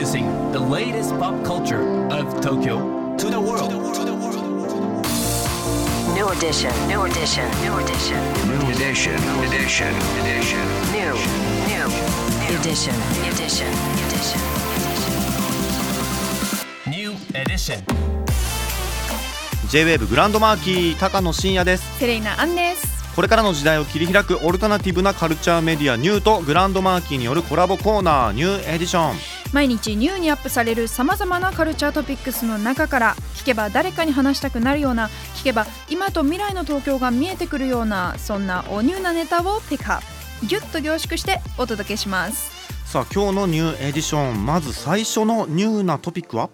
Introducing the latest pop culture of Tokyo to the world. New edition, new edition, new edition, New edition, edition, edition. new, new, edition, edition, edition. New edition. J-WAVE グランドマーキー高野真也ですセレイナアンですこれからの時代を切り開くオルタナティブなカルチャーメディアニューとグランドマーキーによるコラボコーナーニューエディション毎日ニューにアップされるさまざまなカルチャートピックスの中から聞けば誰かに話したくなるような聞けば今と未来の東京が見えてくるようなそんなおニューなネタをピックアップ。ギュッと凝縮してお届けします。さあ今日のニューエディションまず最初のニューなトピックは？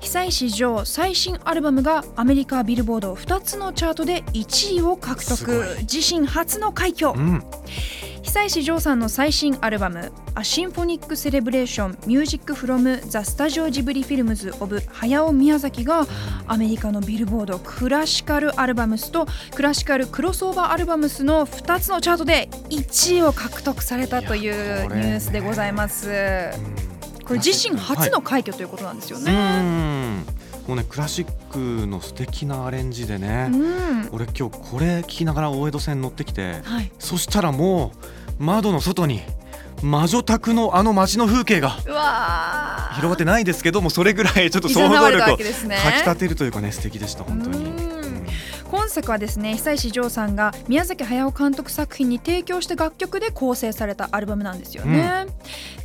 久石譲最新アルバムがアメリカビルボード2つのチャートで1位を獲得。自身初の快挙。うん久石譲さんの最新アルバム「A Symphonic Celebration Music from the Studio Ghibli Films of hayao Miyazaki」がアメリカのビルボードクラシカルアルバムスとクラシカルクロスオーバーアルバムスの2つのチャートで1位を獲得されたというニュースでございます。これ自身初の快挙ということなんですようね。んもうねクラシックの素敵なアレンジでね、うん。俺今日これ聞きながら大江戸線乗ってきてはい、そしたらもう窓の外に魔女宅のあの街の風景が広がってないですけどもそれぐらいちょっと想像力をかきたてるというかね素敵でした本当に。作はですね久石譲さんが宮崎駿監督作品に提供した楽曲で構成されたアルバムなんですよね。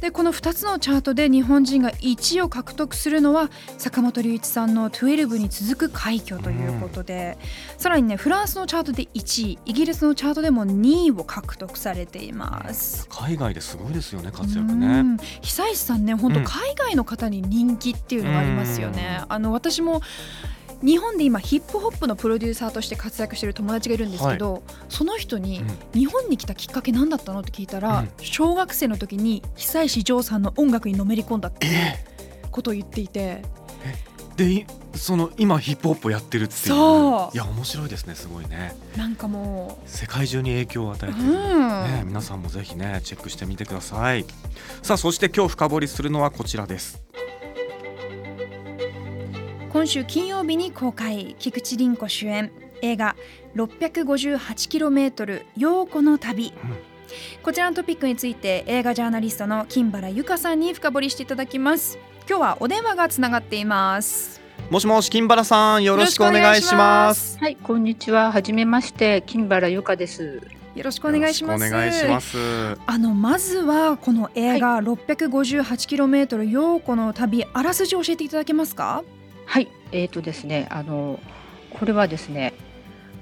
でこの2つのチャートで日本人が1位を獲得するのは坂本龍一さんの「12」に続く快挙ということで、さらにねフランスのチャートで1位イギリスのチャートでも2位を獲得されています。海外ですごいですよね活躍うね。ん久石さんね本当うん海外の方に人気っていうのがありますよね。あの私も日本で今ヒップホップのプロデューサーとして活躍してる友達がいるんですけど、その人にうん。日本に来たきっかけ何だったのって聞いたら、うん。小学生の時に久石譲さんの音楽にのめり込んだっていうことを言っていて、でいその今ヒップホップをやってるっていう。いや面白いですねすごいね。なんかも世界中に影響を与えう、てる、うん。ね、皆さんもぜひねチェックしてみてください。さあそして今日深掘りするのはこちらです今週金曜日に公開。菊池凛子主演。映画 658km 陽子の旅、こちらのトピックについて映画ジャーナリストの金原由香さんに深掘りしていただきます。今日はお電話がつながっています。もしもし金原さんよろしくお願いします。はい、こんにちは。はじめまして、金原由香です。よろしくお願いします。お願いします。あのまずはこの映画 658km 陽子の旅あらすじ教えていただけますか？はい、えーとですね、あのこれはですね、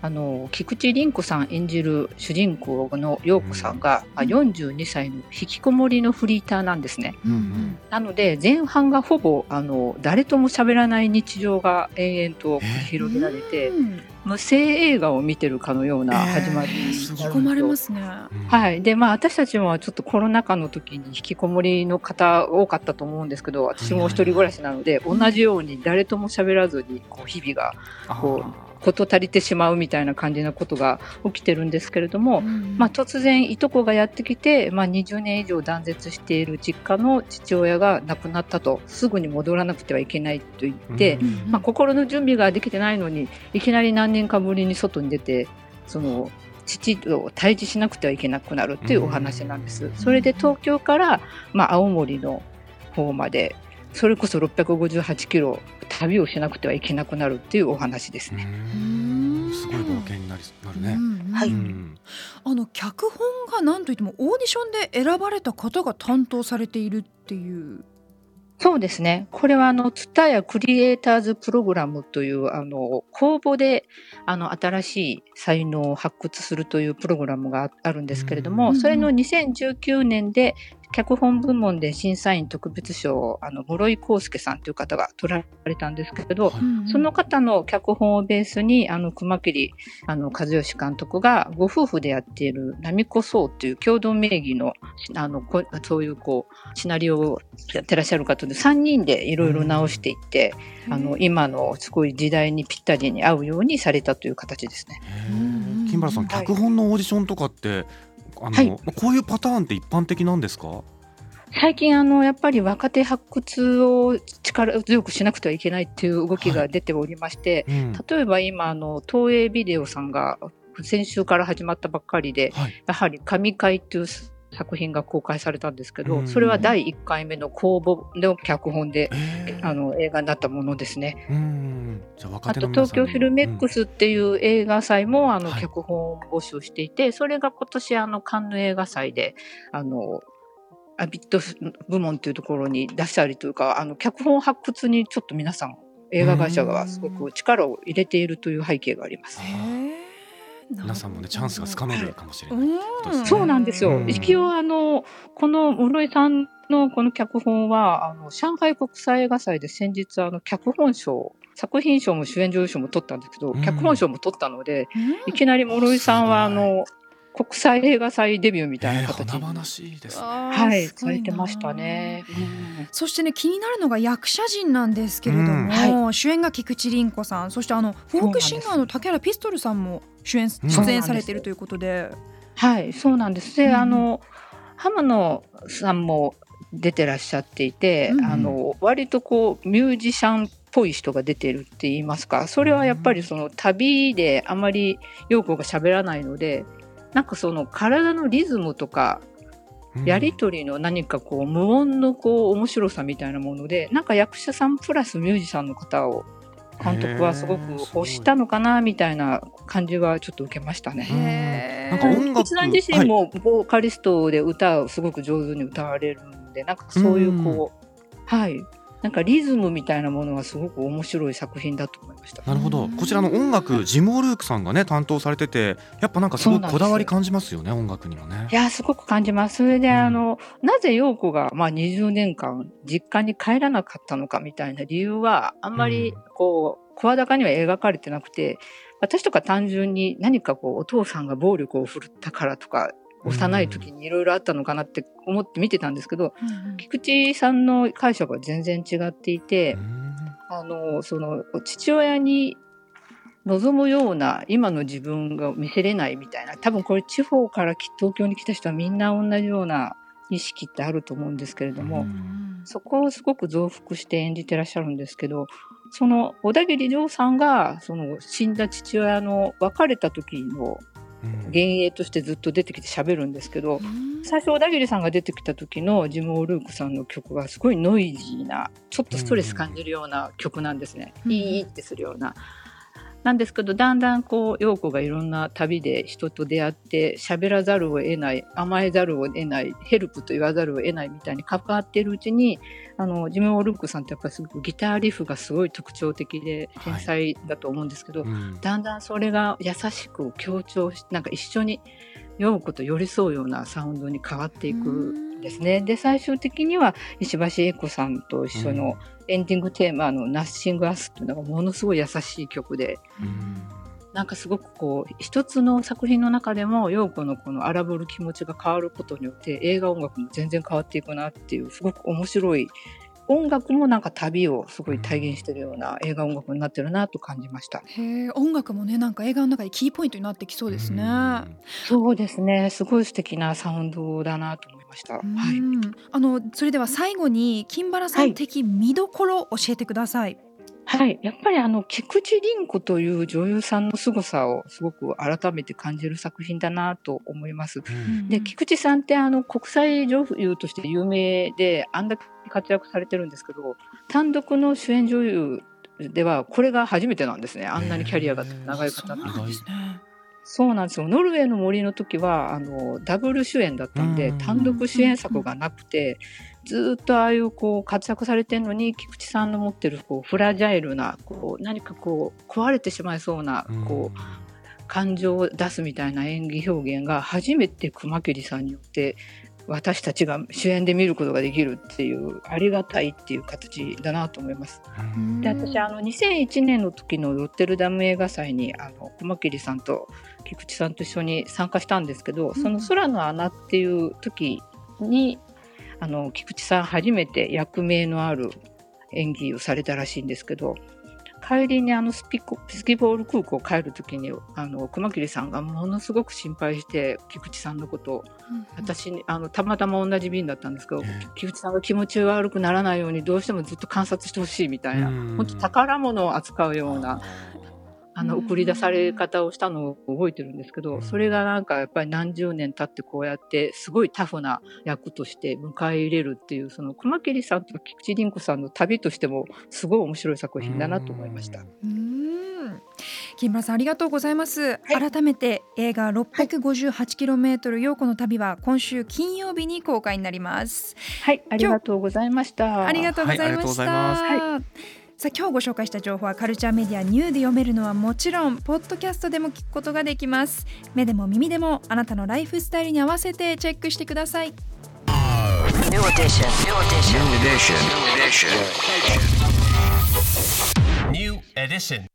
あの菊池凛子さん演じる主人公の陽子さんが、まあ42歳の引きこもりのフリーターなんですね。うんうん。なので前半がほぼあの誰とも喋らない日常が延々と繰り広げられて、うん無声映画を見てるかのような始まり。になるんですよすごい引き込まれますね。うんはい。で、まあ、私たちもちょっとコロナ禍の時に引きこもりの方多かったと思うんですけど、私も一人暮らしなので、同じように誰とも喋らずに、こう、日々が、ここと足りてしまうみたいな感じなことが起きてるんですけれども、うん。まあ、突然、いとこがやってきて、まあ、20年以上断絶している実家の父親が亡くなったと、すぐに戻らなくてはいけないと言って、うんうんまあ、心の準備ができてないのにいきなり何年かぶりに外に出てその父と対峙しなくてはいけなくなるっていうお話なんです。それで東京から、まあ、青森の方までそれこそ658キロ旅をしなくてはいけなくなるっていうお話ですね。うんすごい冒険になりなるね、はいうんあの脚本が何といってもオーディションで選ばれた方が担当されているっていう。そうですね。これはあの、ツタヤクリエイターズプログラムという、あの、公募で、あの、新しい才能を発掘するというプログラムがああるんですけれどうんも、それの2019年で、脚本部門で審査員特別賞を、あの、室井康介さんという方が取られたんですけれど、はい。その方の脚本をベースに、あの、熊切、あの、和義監督が、ご夫婦でやっている、ナミコソウという共同名義の、あの、こそういう、こう、シナリオをやってらっしゃる方で、3人でいろいろ直していって、あの、今のすごい時代にぴったりに合うようにされたという形ですね。金原さん、はい。脚本のオーディションとかってあの、はい。まあこういうパターンって一般的なんですか？最近あのやっぱり若手発掘を力強くしなくてはいけないっていう動きが出ておりまして、うん。例えば今あの東映ビデオさんが先週から始まったばっかりで、はい。やはり神回っていう作品が公開されたんですけど、うん。それは第1回目の公募の脚本で、えー。あの映画になったものですね。あと東京フィルメックスっていう映画祭もあのはい。脚本を募集していて、それが今年あのカンヌ映画祭であのアビット部門っていうところに出したりというかあの脚本発掘にちょっと皆さん映画会社がすごく力を入れているという背景があります。皆さんもねチャンスがつかめるかもしれない。うんそうなんですよ。うん一応あのこの室井さんのこの脚本はあの上海国際映画祭で先日あの脚本賞作品賞も主演女優賞も取ったんですけど、うん脚本賞も取ったのでうんいきなり室井さんはあすの国際映画祭デビューみたいなえー形。に、華々しいですね。はいすごいなされてましたね。うん。そしてね気になるのが役者陣なんですけれども、うんは主演が菊池凛子さん。そしてあのフォークシンガーの竹原ピストルさんも主演うん。出演されているということで、はい、そうなんです。で、うん。あの浜野さんも出てらっしゃっていて、うん。あの割とこうミュージシャンっぽい人が出てるって言いますか、それはやっぱりその旅であまり陽子が喋らないので、なんかその体のリズムとかうん。やり取りの何かこう無音のこう面白さみたいなもので、なんか役者さんプラスミュージシャンの方を監督はすごくへーすごい推したのかなみたいな感じはちょっと受けましたね。なんか音楽さん自身もボーカリストで歌をすごく上手に歌われるんでなんかそういうこう、はいなんかリズムみたいなものはすごく面白い作品だと思いました。なるほどこちらの音楽ジム・オルークさんがね担当されててやっぱなんかすごくこだわり感じますよね音楽にもねい。やーすごく感じます。それで、うんあのなぜ陽子がまあ20年間実家に帰らなかったのかみたいな理由はあんまりこう声高には描かれてなくて私とか単純に何かこうお父さんが暴力を振るったからとか幼い時にいろいろあったのかなって思って見てたんですけど、菊池さんの解釈は全然違っていて、うん。あのその父親に望むような今の自分が見せれないみたいな多分これ地方からき東京に来た人はみんな同じような意識ってあると思うんですけれども、そこをすごく増幅して演じてらっしゃるんですけどその小田切丈さんがその死んだ父親の別れた時のうん幻影としてずっと出てきて喋るんですけど、最初小田切さんが出てきた時のジム・オルークさんの曲がすごいノイジーなちょっとストレス感じるような曲なんですね、うん。いいってするような。なんですけどだんだんこう陽子がいろんな旅で人と出会って喋らざるを得ない甘えざるを得ないヘルプと言わざるを得ないみたいに関わっているうちにあのジム・オルークさんってやっぱりすごくギターリフがすごい特徴的で天才だと思うんですけど、うん。だんだんそれが優しく強調しなんか一緒に陽子と寄り添うようなサウンドに変わっていく。んですね。で最終的には石橋英子さんと一緒のエンディングテーマの「ナッシング・アス」っていうのがものすごい優しい曲でうんなんかすごくこう一つの作品の中でも陽子のこの荒ぶる気持ちが変わることによって映画音楽も全然変わっていくなっていうすごく面白い音楽もなんか旅をすごい体現してるような映画音楽になってるなと感じました。へえ音楽もねなんか映画の中でキーポイントになってきそうですね。そうですね。すごい素敵なサウンドだなと思いました。うんはい。あのそれでは最後に金原さん的見どころを教えてください。はい。やっぱりあの、菊池凛子という女優さんの凄さをすごく改めて感じる作品だなと思います。うんで、菊池さんってあの、国際女優として有名で、あんだけ活躍されてるんですけど、単独の主演女優ではこれが初めてなんですね。あんなにキャリアが長い方ってそうなんですね。そうなんですよ。ノルウェーの森の時は、あの、ダブル主演だったんで、うん単独主演作がなくて、ずーっとああいうこう活躍されてるのに、菊池さんの持ってるこうフラジャイルな、こう何かこう壊れてしまいそうな、こう感情を出すみたいな演技表現が初めて熊切さんによって私たちが主演で見ることができるっていうありがたいっていう形だなと思います。うんで私あの2001年の時のロッテルダム映画祭にあの熊切さんと菊池さんと一緒に参加したんですけど、その「空の穴」っていう時にあの菊池さん初めて役名のある演技をされたらしいんですけど帰りにあのスピコスキボール空港帰る時にあの熊切さんがものすごく心配して菊池さんのことを私にあのたまたま同じ便だったんですけど、菊池さんが気持ち悪くならないようにどうしてもずっと観察してほしいみたいなうん。本当宝物を扱うようなあのうん送り出され方をしたのを覚えてるんですけど、うん。それがなんかやっぱり何十年経ってこうやってすごいタフな役として迎え入れるっていうその熊切さんと菊池凛子さんの旅としてもすごい面白い作品だなと思いました。うーん。木村さんありがとうございます、改めて映画 658km 陽子の旅は今週金曜日に公開になります。はい、ありがとうございました。ありがとうございました、はさあ今日ご紹介した情報はカルチャーメディアニューで読めるのはもちろんポッドキャストでも聞くことができます目でも耳でもあなたのライフスタイルに合わせてチェックしてください New edition. New edition. New edition. New edition. New edition.